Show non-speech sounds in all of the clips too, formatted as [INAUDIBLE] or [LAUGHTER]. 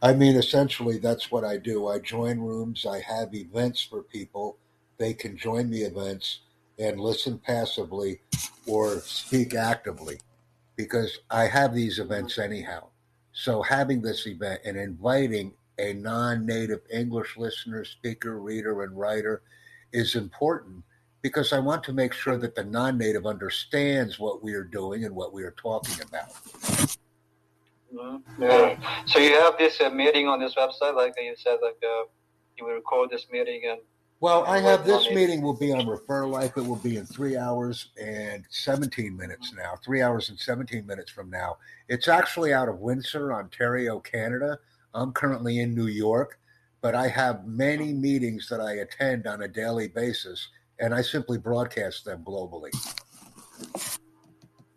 I mean, essentially, that's what I do. I join rooms, I have events for people. They can join the events and listen passively or speak actively because I have these events anyhow. So, having this event and inviting a non native English listener, speaker, reader, and writer is important because I want to make sure that the non native understands what we are doing and what we are talking about. Mm-hmm. Yeah. So you have this uh, meeting on this website, like you said, like uh, you will record this meeting and. Well, I have this meeting will be on Refer Life. It will be in three hours and 17 minutes now, three hours and 17 minutes from now. It's actually out of Windsor, Ontario, Canada. I'm currently in New York, but I have many meetings that I attend on a daily basis, and I simply broadcast them globally.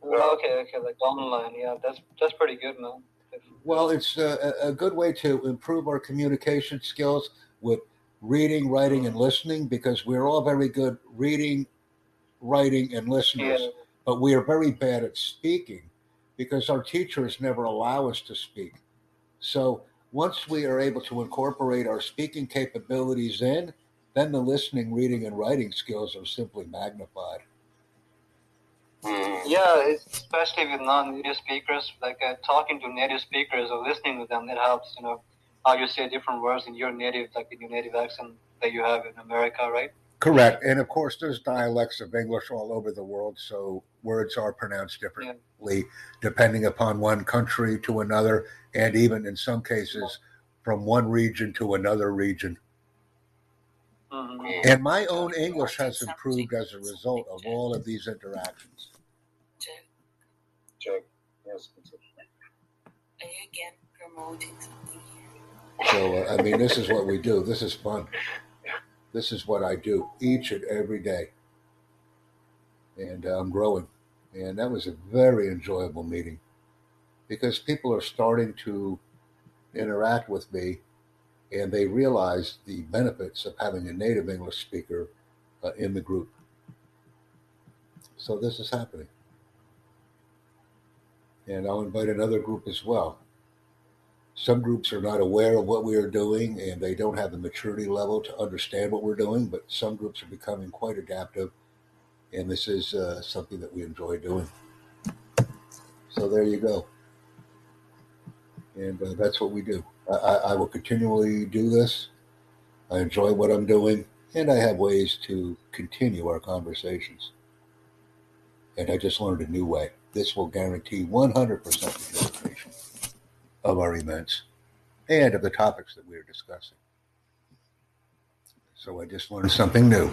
Well, okay, okay, like online, yeah, that's that's pretty good, man. Well, it's uh, a, a good way to improve our communication skills with reading, writing, and listening because we're all very good reading, writing, and listeners, yeah. but we are very bad at speaking because our teachers never allow us to speak. So once we are able to incorporate our speaking capabilities in, then the listening, reading, and writing skills are simply magnified. Mm. Yeah, especially with non-native speakers, like uh, talking to native speakers or listening to them, it helps. You know, how you say different words in your native, like in your native accent that you have in America, right? Correct, and of course, there's dialects of English all over the world, so words are pronounced differently yeah. depending upon one country to another, and even in some cases, from one region to another region. Mm-hmm. And my own English has improved as a result of all of these interactions. Are you again promoting something So, uh, I mean, this is what we do. This is fun. This is what I do each and every day. And uh, I'm growing. And that was a very enjoyable meeting because people are starting to interact with me and they realize the benefits of having a native English speaker uh, in the group. So this is happening and I'll invite another group as well. Some groups are not aware of what we are doing and they don't have the maturity level to understand what we're doing, but some groups are becoming quite adaptive, and this is uh, something that we enjoy doing. So there you go. And uh, that's what we do. I, I will continually do this. I enjoy what I'm doing, and I have ways to continue our conversations. And I just learned a new way. This will guarantee 100% participation of our events and of the topics that we are discussing. So I just learned something new.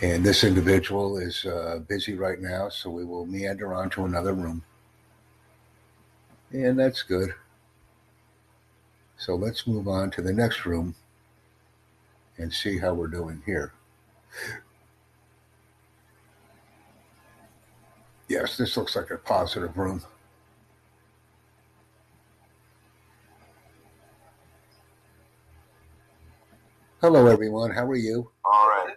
And this individual is uh, busy right now, so we will meander on to another room. And that's good. So let's move on to the next room and see how we're doing here. Yes, this looks like a positive room. Hello, everyone. How are you? All right.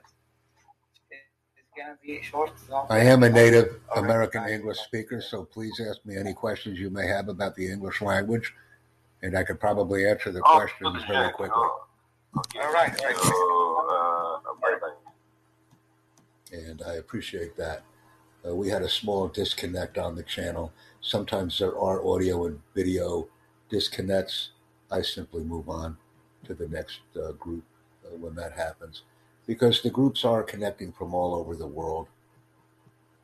I am a native American English speaker, so please ask me any questions you may have about the English language, and I could probably answer the oh, questions okay. very quickly. Oh, okay. All right. So, uh, and I appreciate that. Uh, we had a small disconnect on the channel. Sometimes there are audio and video disconnects. I simply move on to the next uh, group uh, when that happens because the groups are connecting from all over the world.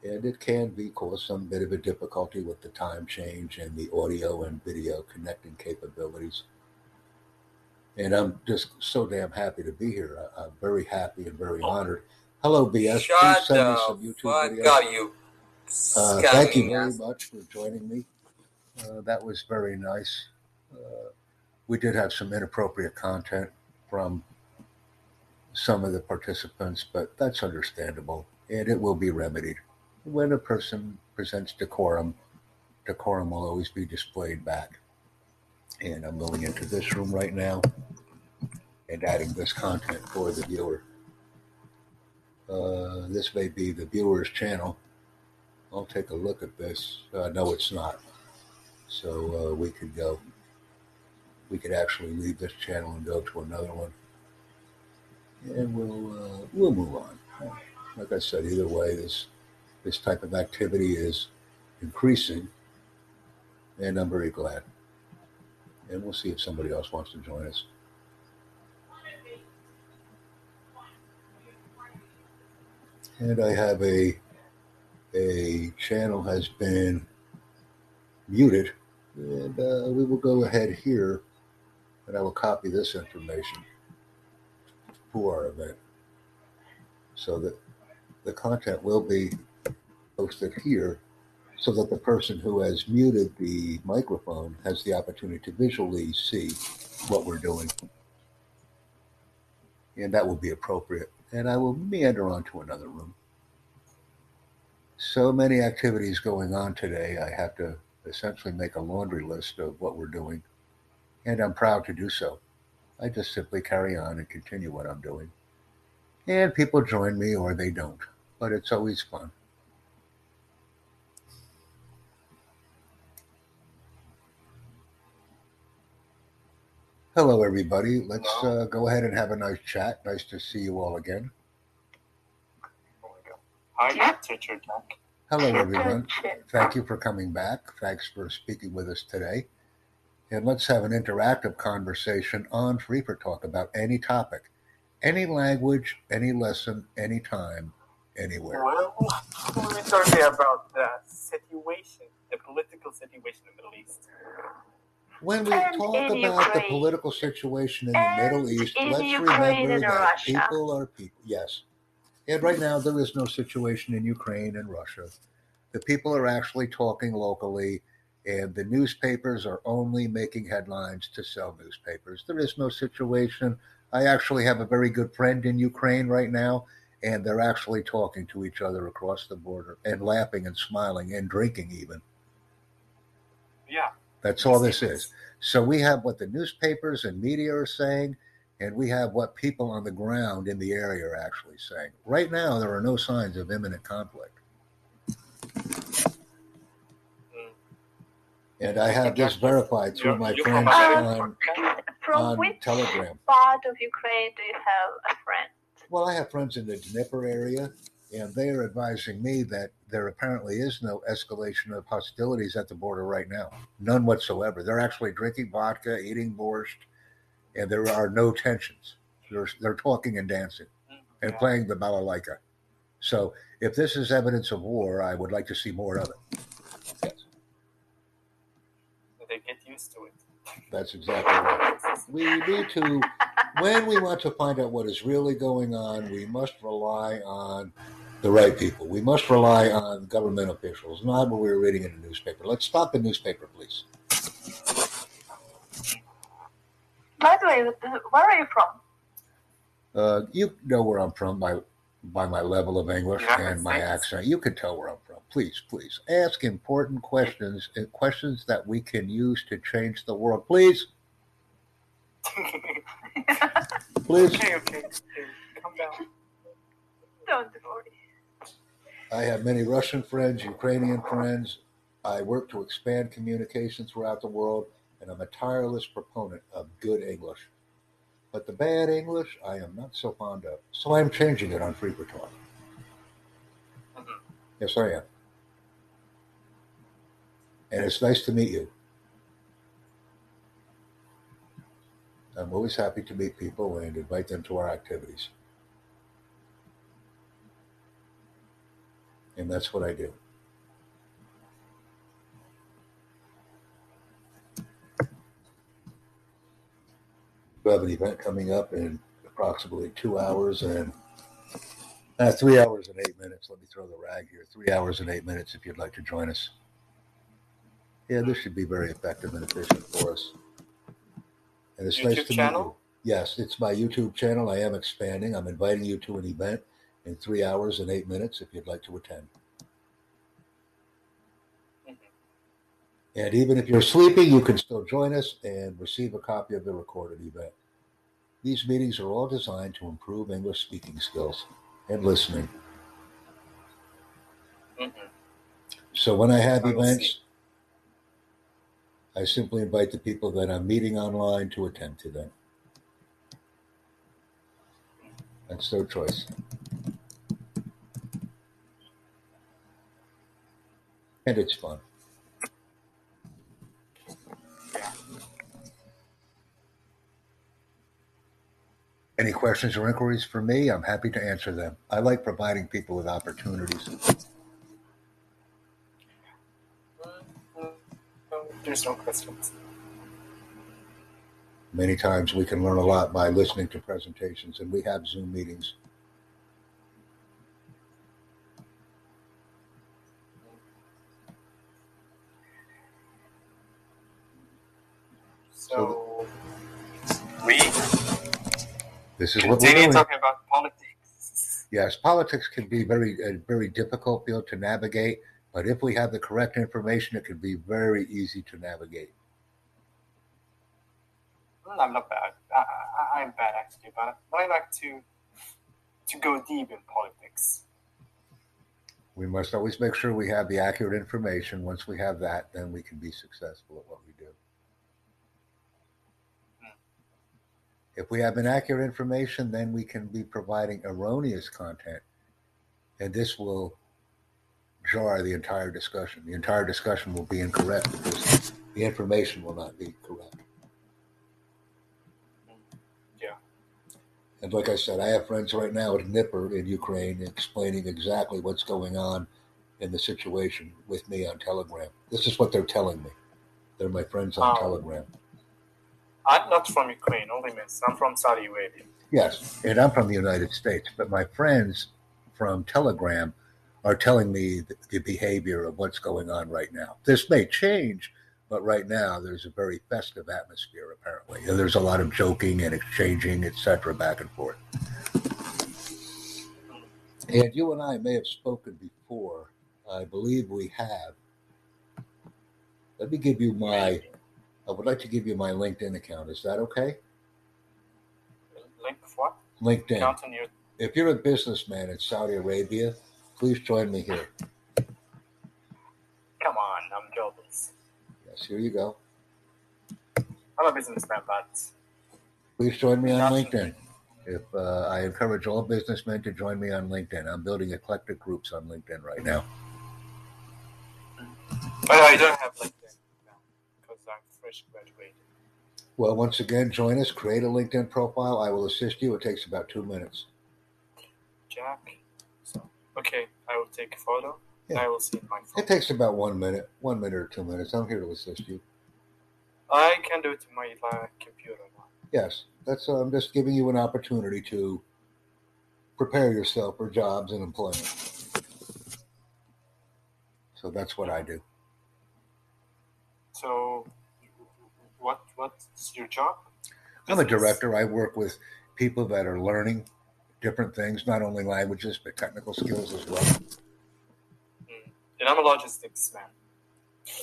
And it can be cause some bit of a difficulty with the time change and the audio and video connecting capabilities. And I'm just so damn happy to be here. I, am very happy and very honored Hello, BS. Shut Please send me some YouTube videos. Got you. Uh, thank you very much for joining me. Uh, that was very nice. Uh, we did have some inappropriate content from some of the participants, but that's understandable, and it will be remedied. When a person presents decorum, decorum will always be displayed back. And I'm going into this room right now and adding this content for the viewer. Uh, this may be the viewer's channel. I'll take a look at this. Uh, no, it's not. So uh, we could go we could actually leave this channel and go to another one. And we'll uh, we'll move on. Like I said, either way, this this type of activity is increasing, and I'm very glad. And we'll see if somebody else wants to join us. And I have a a channel has been muted, and uh, we will go ahead here, and I will copy this information for our event, so that the content will be posted here so that the person who has muted the microphone has the opportunity to visually see what we're doing. And that will be appropriate. And I will meander on to another room. So many activities going on today, I have to essentially make a laundry list of what we're doing. And I'm proud to do so. I just simply carry on and continue what I'm doing. And people join me or they don't, but it's always fun. Hello, everybody. Let's uh, go ahead and have a nice chat. Nice to see you all again. Hi, teacher Jack. Hello, everyone. Thank you for coming back. Thanks for speaking with us today. And let's have an interactive conversation on Free for Talk about any topic, any language, any lesson, any time, anywhere. Well, we're talking about the situation, the political situation in the Middle East. When we And talk in about the political situation in the Middle East, let's Ukraine remember that Russia. people are people. Yes. And right now, there is no situation in Ukraine and Russia. The people are actually talking locally, and the newspapers are only making headlines to sell newspapers. There is no situation. I actually have a very good friend in Ukraine right now, and they're actually talking to each other across the border and laughing and smiling and drinking, even. Yeah. That's all this is. So we have what the newspapers and media are saying, and we have what people on the ground in the area are actually saying. Right now, there are no signs of imminent conflict. Mm. And I have this verified through my you're friends from on, From on which Telegram. part of Ukraine do you have a friend? Well, I have friends in the Dnieper area, and they are advising me that there apparently is no escalation of hostilities at the border right now. None whatsoever. They're actually drinking vodka, eating borscht, and there are no tensions. They're, they're talking and dancing mm, and playing the balalaika. So if this is evidence of war, I would like to see more of it. Yes, They get used to it. That's exactly right. We need to, when we want to find out what is really going on, we must rely on the right people. We must rely on government officials, not what we're reading in the newspaper. Let's stop the newspaper, please. By the way, where are you from? Uh, you know where I'm from by by my level of English Yeah, and my accent. You can tell where I'm from. Please, please ask important questions, uh, questions that we can use to change the world. Please, [LAUGHS] please. okay, okay, okay. Calm down. Don't worry. I have many Russian friends, Ukrainian friends. I work to expand communication throughout the world, and I'm a tireless proponent of good English. But the bad English, I am not so fond of. So I'm changing it on Free for Talk. Mhm. Yes, I am. And it's nice to meet you. I'm always happy to meet people and invite them to our activities. And that's what I do. We have an event coming up in approximately two hours and uh, three hours and eight minutes. Let me throw the rag here. Three hours and eight minutes if you'd like to join us. Yeah, this should be very effective and efficient for us. And it's nice to channel? meet you. Yes, it's my YouTube channel. I am expanding. I'm inviting you to an event in three hours and eight minutes if you'd like to attend. Mhm. And even if you're sleeping, you can still join us and receive a copy of the recorded event. These meetings are all designed to improve English speaking skills and listening. Mhm. So when I have I events, see. I simply invite the people that I'm meeting online to attend to them. That's their choice. And it's fun. Any questions or inquiries for me? I'm happy to answer them. I like providing people with opportunities. No questions. Many times we can learn a lot by listening to presentations, and we have Zoom meetings. So we This is what we're talking about politics. Yes, politics can be very a very difficult field to navigate, but if we have the correct information, it can be very easy to navigate. I'm not bad. I, I, I'm bad actually, but, but I like to to go deep in politics. We must always make sure we have the accurate information. Once we have that, then we can be successful at what we do. Hmm. If we have inaccurate information, then we can be providing erroneous content, and this will jar the entire discussion. The entire discussion will be incorrect because the information will not be correct. Yeah. And like I said, I have friends right now at Dnieper in Ukraine explaining exactly what's going on in the situation with me on Telegram. This is what they're telling me. They're my friends on Oh. Telegram. I'm not from Ukraine, only miss. I'm from Saudi Arabia. Yes, and I'm from the United States, but my friends from Telegram are telling me the, the behavior of what's going on right now. This may change, but right now there's a very festive atmosphere. Apparently, And there's a lot of joking and exchanging, etc., back and forth. And you and I may have spoken before. I believe we have. Let me give you my. I would like to give you my LinkedIn account. Is that okay? Link what? LinkedIn. Count on your If you're a businessman in Saudi Arabia, please join me here. Come on, I'm jobless. Yes, here you go. I'm a businessman, but Please join me on. LinkedIn. If uh, I encourage all businessmen to join me on LinkedIn, I'm building eclectic groups on LinkedIn right now. but I don't have LinkedIn now because I'm fresh graduated. Well, once again, join us. Create a LinkedIn profile. I will assist you. It takes about two minutes. Jack. Okay, I will take a photo. Yeah. I will see in my phone. It takes about one minute, one minute or two minutes. I'm here to assist you. I can do it in my computer now. Yes, that's. Uh, I'm just giving you an opportunity to prepare yourself for jobs and employment. So that's what I do. So, what what's your job? I'm a director. I work with people that are learning different things, not only languages, but technical skills as well. Mm. And I'm a logistics man.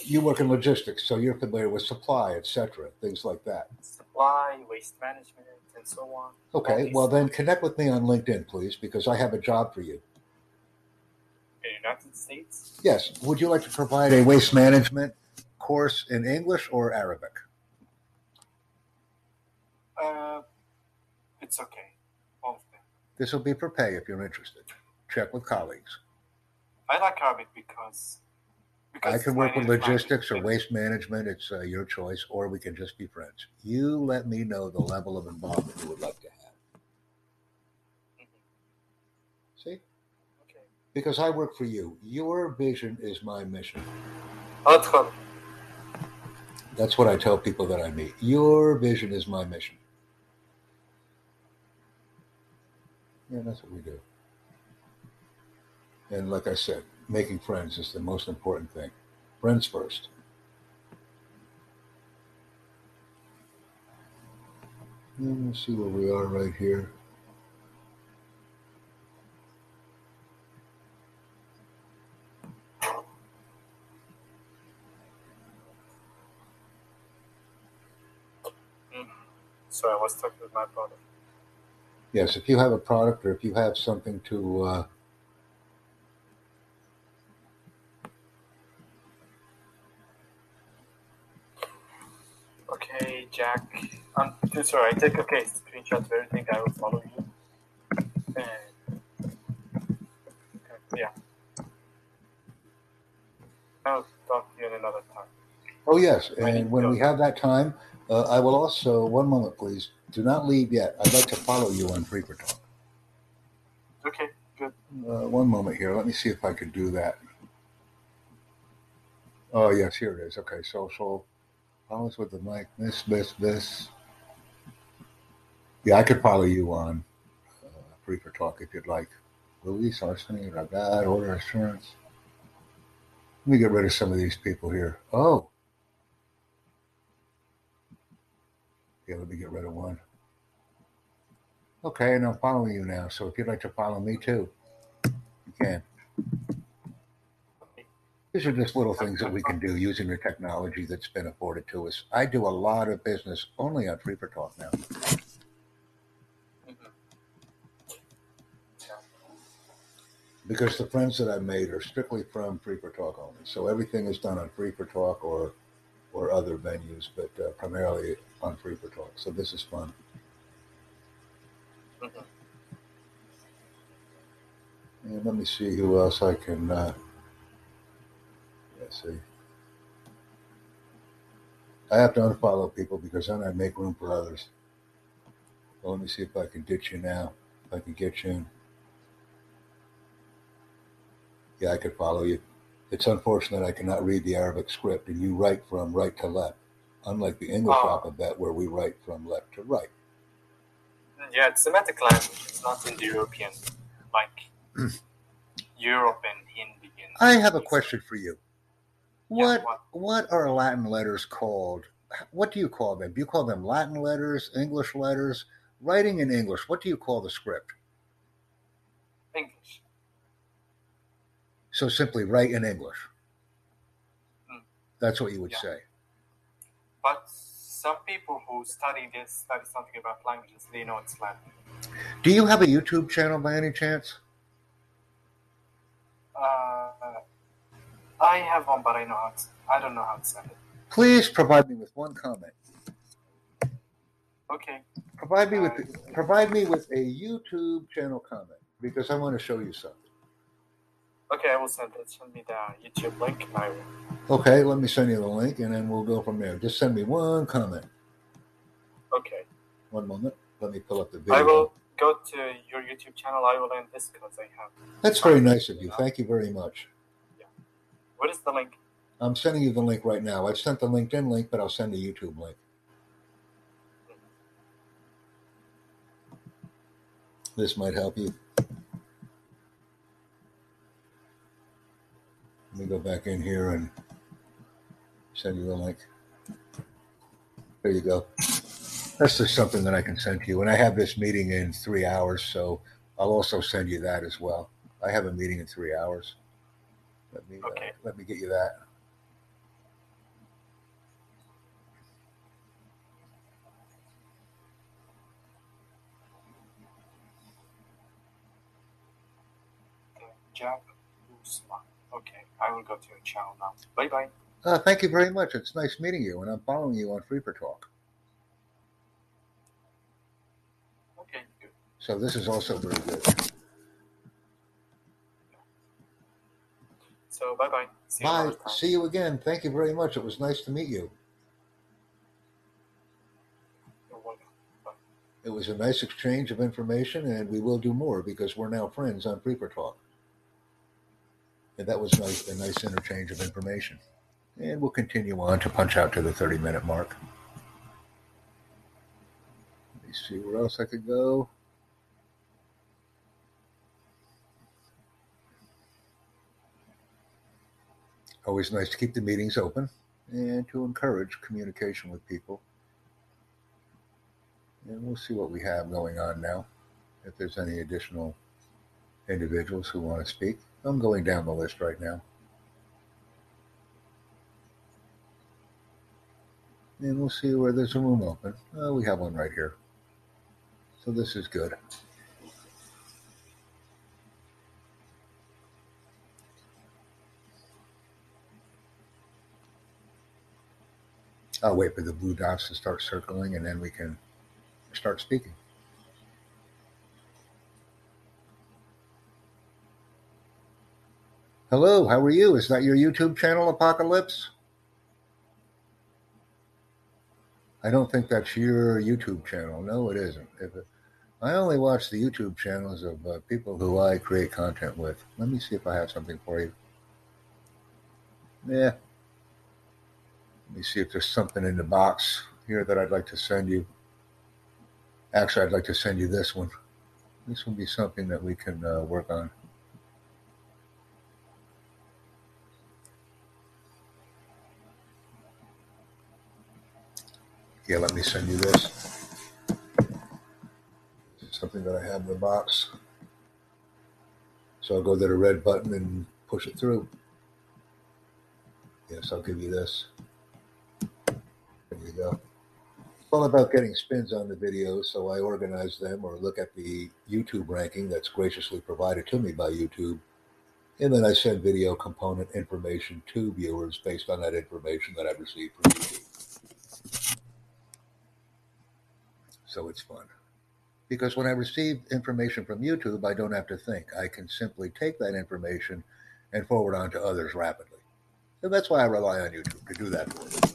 You work in logistics, so you're familiar with supply, etc., things like that. Supply, waste management, and so on. Okay, well then connect with me on LinkedIn, please, because I have a job for you. in the United States. Yes, would you like to provide a waste management course in English or Arabic? Uh, it's okay. This will be for pay if you're interested. Check with colleagues. I like Arbit because, because I can work with logistics or waste management. It's uh, your choice, or we can just be friends. You let me know the level of involvement you would like to have. Mm-hmm. See? Okay. Because I work for you. Your vision is my mission. That's what I tell people that I meet. Your vision is my mission. Yeah, that's what we do. And like I said, making friends is the most important thing. Friends first. Let's see where we are right here. Mhm. So I was talking with my brother. Yes, if you have a product or if you have something to uh, Hey Jack, I'm too sorry. I take okay screenshot of everything. I will follow you. And yeah, I'll talk to you in another time. Oh yes, and when we have that time, uh, I will also one moment, please. Do not leave yet. I'd like to follow you on Free4Talk. Okay, good. Uh, one moment here. Let me see if I could do that. Oh yes, here it is. Okay, social. Follow us with the mic. This, this, this. Yeah, I could follow you on uh, Free4Talk if you'd like. Luis, Arseny, Ragad, Order Assurance. Let me get rid of some of these people here. Oh. Yeah, let me get rid of one. Okay, and I'm following you now. So if you'd like to follow me too, you can. These are just little things that we can do using the technology that's been afforded to us. I do a lot of business only on Free4Talk now. Because the friends that I've made are strictly from Free4Talk only. So everything is done on Free4Talk or or other venues, but uh, primarily on Free4Talk. So this is fun. Mm-hmm. And let me see who else I can. Uh, let's see. I have to unfollow people because then I make room for others. Well, let me see if I can ditch you now. If I can get you in. Yeah, I could follow you. It's unfortunate I cannot read the Arabic script and you write from right to left, unlike the English Oh. alphabet where we write from left to right. Yeah, it's Semitic language. It's not in the European, like [CLEARS THROAT] Europe and Hindi. And I have a question for you. Yeah, What what? what are Latin letters called? What do you call them? Do you call them Latin letters, English letters? Writing in English, what do you call the script? English. So simply write in English. Hmm. That's what you would Yeah. say. But some people who study this, study something about languages, they know it's Latin. Do you have a YouTube channel by any chance? Uh, I have one, but I know how to, I don't know how to send it. Please provide me with one comment. Okay. Provide me with provide me with a YouTube channel comment because I want to show you something. Okay, I will send it. Send me the YouTube link and I will. Okay, let me send you the link and then we'll go from there. Just send me one comment. Okay. One moment. Let me pull up the video. I will go to your YouTube channel. I will end this because I have. That's very nice of you. Thank you very much. Yeah. What is the link? I'm sending you the link right now. I've sent the LinkedIn link, but I'll send the YouTube link. This might help you. Let me go back in here and send you the link. There you go. That's just something that I can send to you. And I have this meeting in three hours, so I'll also send you that as well. I have a meeting in three hours. Let me uh, let me get you that. Jack Usman. Okay, I will go to your channel now. Bye bye. Uh, thank you very much. It's nice meeting you, and I'm following you on Free4Talk. Okay, good. So this is also very good. So bye bye. See you Bye. another. See you again. Thank you very much. It was nice to meet you. It was a nice exchange of information, and we will do more because we're now friends on Free4Talk. And that was nice, a nice interchange of information. And we'll continue on to punch out to the 30 minute mark. Let me see where else I could go. Always nice to keep the meetings open and to encourage communication with people. And we'll see what we have going on now. If there's any additional individuals who want to speak, I'm going down the list right now. And we'll see where there's a room open. Oh, uh, we have one right here. So this is good. I'll wait for the blue dots to start circling and then we can start speaking. Hello, how are you? Is that your YouTube channel, Apocalypse? I don't think that's your YouTube channel. No, it isn't. It, I only watch the YouTube channels of uh, people who I create content with. Let me see if I have something for you. Yeah. Let me see if there's something in the box here that I'd like to send you. Actually, I'd like to send you this one. This will be something that we can uh, work on. Yeah, let me send you this. Something that I have in the box. So I'll go to the red button and push it through. Yes, I'll give you this. There you go. It's all about getting spins on the videos, so I organize them or look at the YouTube ranking that's graciously provided to me by YouTube. And then I send video component information to viewers based on that information that I've received from YouTube. So it's fun. Because when I receive information from YouTube, I don't have to think. I can simply take that information and forward on to others rapidly. And that's why I rely on YouTube to do that for me.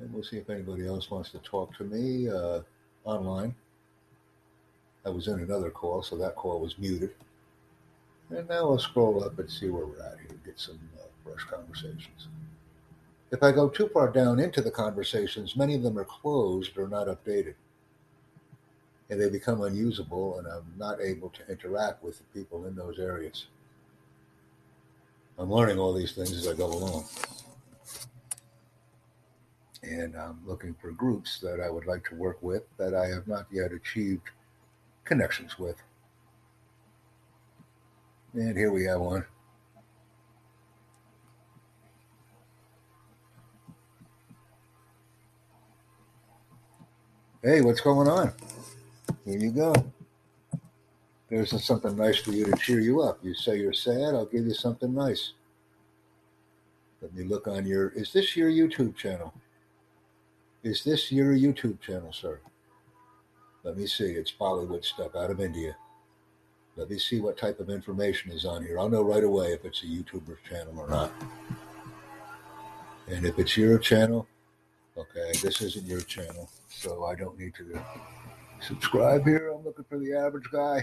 And we'll see if anybody else wants to talk to me uh, online. I was in another call, so that call was muted. And now I'll scroll up and see where we're at here, get some uh, fresh conversations. If I go too far down into the conversations, many of them are closed or not updated. And they become unusable, and I'm not able to interact with the people in those areas. I'm learning all these things as I go along. And I'm looking for groups that I would like to work with that I have not yet achieved connections with. And here we have one. Hey, what's going on? Here you go. There's something nice for you to cheer you up. You say you're sad, I'll give you something nice. Let me look on your. Is this your YouTube channel? Is this your YouTube channel, sir? Let me see. It's Bollywood stuff out of India. Let me see what type of information is on here. I'll know right away if it's a YouTuber's channel or not. And if it's your channel, okay, this isn't your channel, so I don't need to subscribe here. I'm looking for the average guy.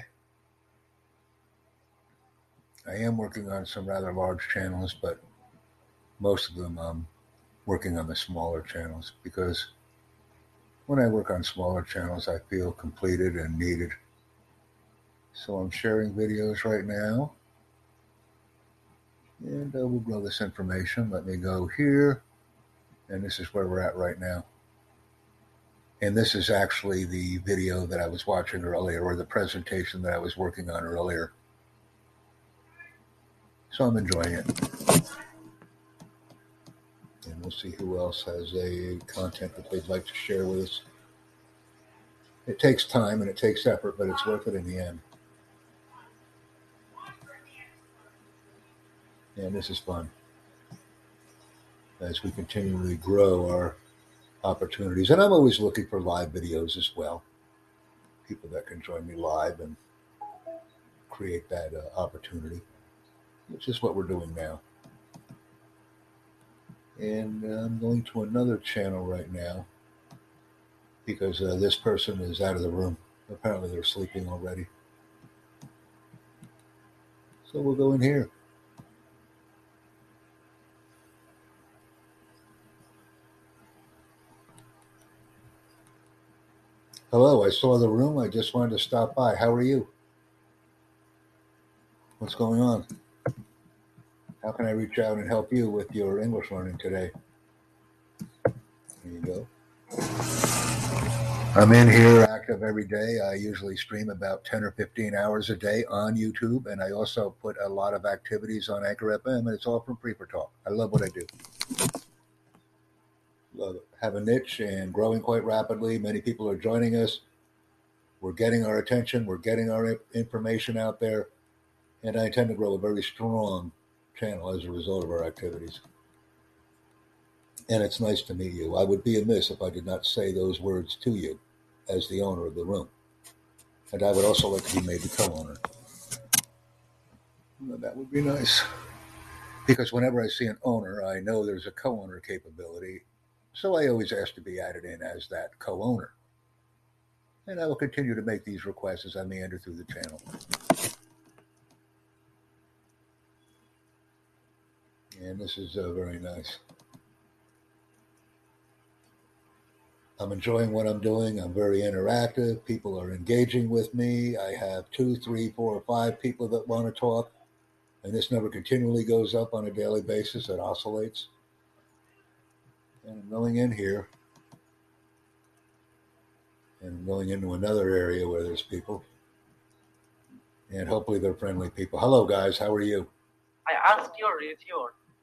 I am working on some rather large channels, but most of them I'm working on the smaller channels because when I work on smaller channels, I feel completed and needed. So I'm sharing videos right now. And uh, we'll grow this information. Let me go here. And this is where we're at right now. And this is actually the video that I was watching earlier, or the presentation that I was working on earlier. So I'm enjoying it. And we'll see who else has a content that they'd like to share with us. It takes time and it takes effort, but it's worth it in the end. And this is fun as we continually grow our opportunities. And I'm always looking for live videos as well. People that can join me live and create that uh, opportunity, which is what we're doing now. And uh, I'm going to another channel right now because uh, this person is out of the room. Apparently, they're sleeping already. So we'll go in here. Hello, I saw the room. I just wanted to stop by. How are you? What's going on? How can I reach out and help you with your English learning today? Here you go. I'm in here active every day. I usually stream about 10 or 15 hours a day on YouTube, and I also put a lot of activities on Anchor FM, and it's all from Free4Talk. I love what I do. Love it. Have a niche and growing quite rapidly. Many people are joining us. We're getting our attention. We're getting our information out there. And I intend to grow a very strong channel as a result of our activities. And it's nice to meet you. I would be amiss if I did not say those words to you as the owner of the room. And I would also like to be made the co owner. That would be nice. Because whenever I see an owner, I know there's a co owner capability. So I always ask to be added in as that co owner. And I will continue to make these requests as I meander through the channel. And this is uh, very nice. I'm enjoying what I'm doing. I'm very interactive. People are engaging with me. I have two, three, four, or five people that want to talk. And this number continually goes up on a daily basis. It oscillates. And I'm going in here and going into another area where there's people. And hopefully they're friendly people. Hello, guys. How are you? I asked your region.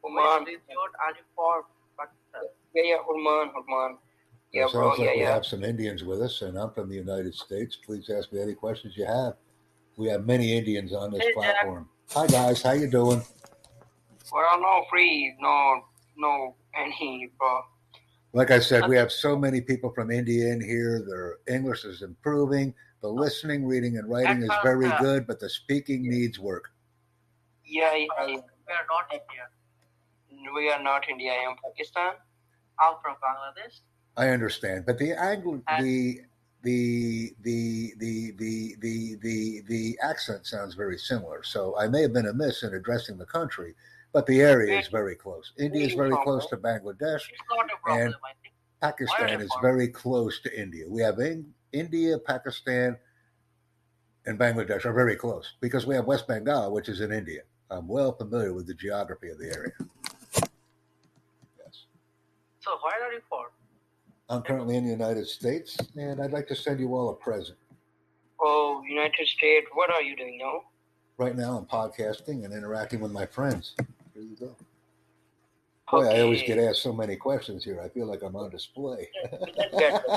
Oman. Which region are you from? Yeah, yeah, Oman, Oman. Yeah, it bro. sounds like Yeah, we yeah. have some Indians with us, and I'm from the United States. Please ask me any questions you have. We have many Indians on this Hey, Jack. platform. Hi, guys. How you doing? Well, no free, no, no any, bro. Like I said, we have so many people from India in here. Their English is improving. The oh. listening, reading, and writing is very good, but the speaking needs work. Yeah, yeah, yeah. We are not India. We are not India. I am Pakistan. I'm from Bangladesh. I understand, but the angle, uh, the the the the the the the the accent sounds very similar. So I may have been amiss in addressing the country, but the area is very close. India is very close to Bangladesh. It's not a problem, And- Pakistan is very close to India. We have in, India, Pakistan, and Bangladesh are very close because we have West Bengal, which is in India. I'm well familiar with the geography of the area. Yes. So where are you from? I'm currently in the United States, and I'd like to send you all a present. Oh, United States. What are you doing now? Right now, I'm podcasting and interacting with my friends. Here you go. Boy, I always get asked so many questions here. I feel like I'm on display. We can get the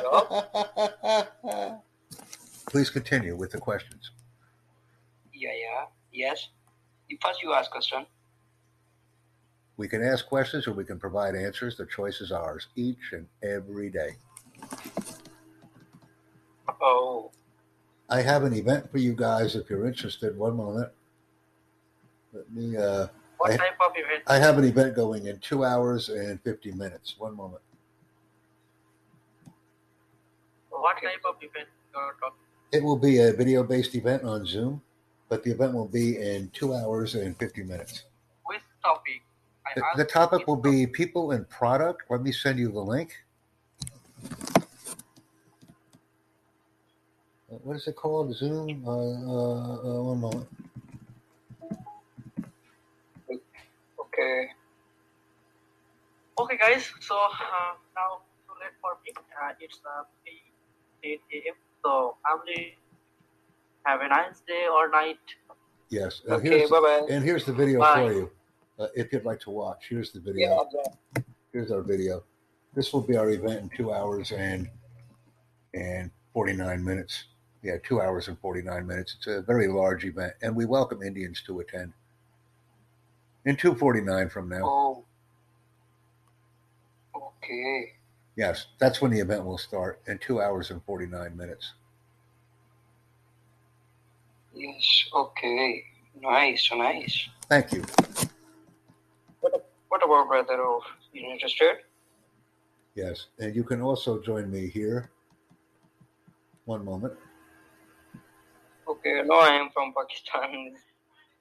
job. Please continue with the questions. Yeah, yeah. Yes. First, you ask question. We can ask questions or we can provide answers. The choice is ours each and every day. Oh, I have an event for you guys if you're interested. One moment. Let me, uh, What I- type of event? I have an event going in two hours and 50 minutes. One moment. what type of event you're talking? It will be a video based event on Zoom, but the event will be in two hours and 50 minutes. Which topic? The, the topic will be people and product. Let me send you the link. What is it called? Zoom? Uh, uh, uh, one moment. Okay. Okay, guys. So uh, now too late for me. Uh, it's uh, 8 a.m. So I'm leaving. Have a nice day or night. Yes. Uh, Okay, here's, bye bye. and here's the video Bye. for you. Uh, if you'd like to watch, here's the video. Yeah, yeah. Here's our video. This will be our event in two hours and and 49 minutes. Yeah, two hours and 49 minutes. It's a very large event, and we welcome Indians to attend. In 249 from now. Oh. Okay. Yes, that's when the event will start in two hours and 49 minutes. Yes. Okay. Nice. Nice. Thank you. What about brother of United States? Yes, and you can also join me here. One moment. Okay. No, I am from Pakistan.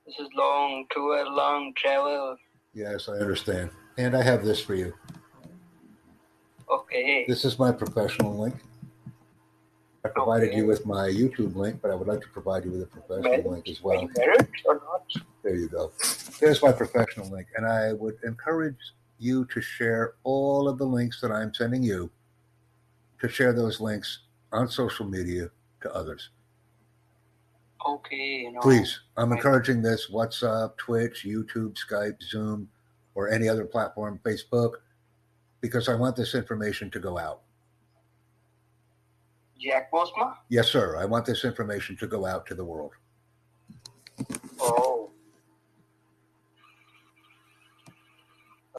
This is long tour, long travel. Yes, I understand. And I have this for you. Okay. This is my professional link. I provided you with my YouTube link, but I would like to provide you with a professional link as well. you married or not? There you go. There's my professional link. And I would encourage you to share all of the links that I'm sending you, to share those links on social media to others. Okay. No. Please, I'm encouraging this WhatsApp, Twitch, YouTube, Skype, Zoom, or any other platform, Facebook, because I want this information to go out. Jack Bosma? Yes, sir. I want this information to go out to the world.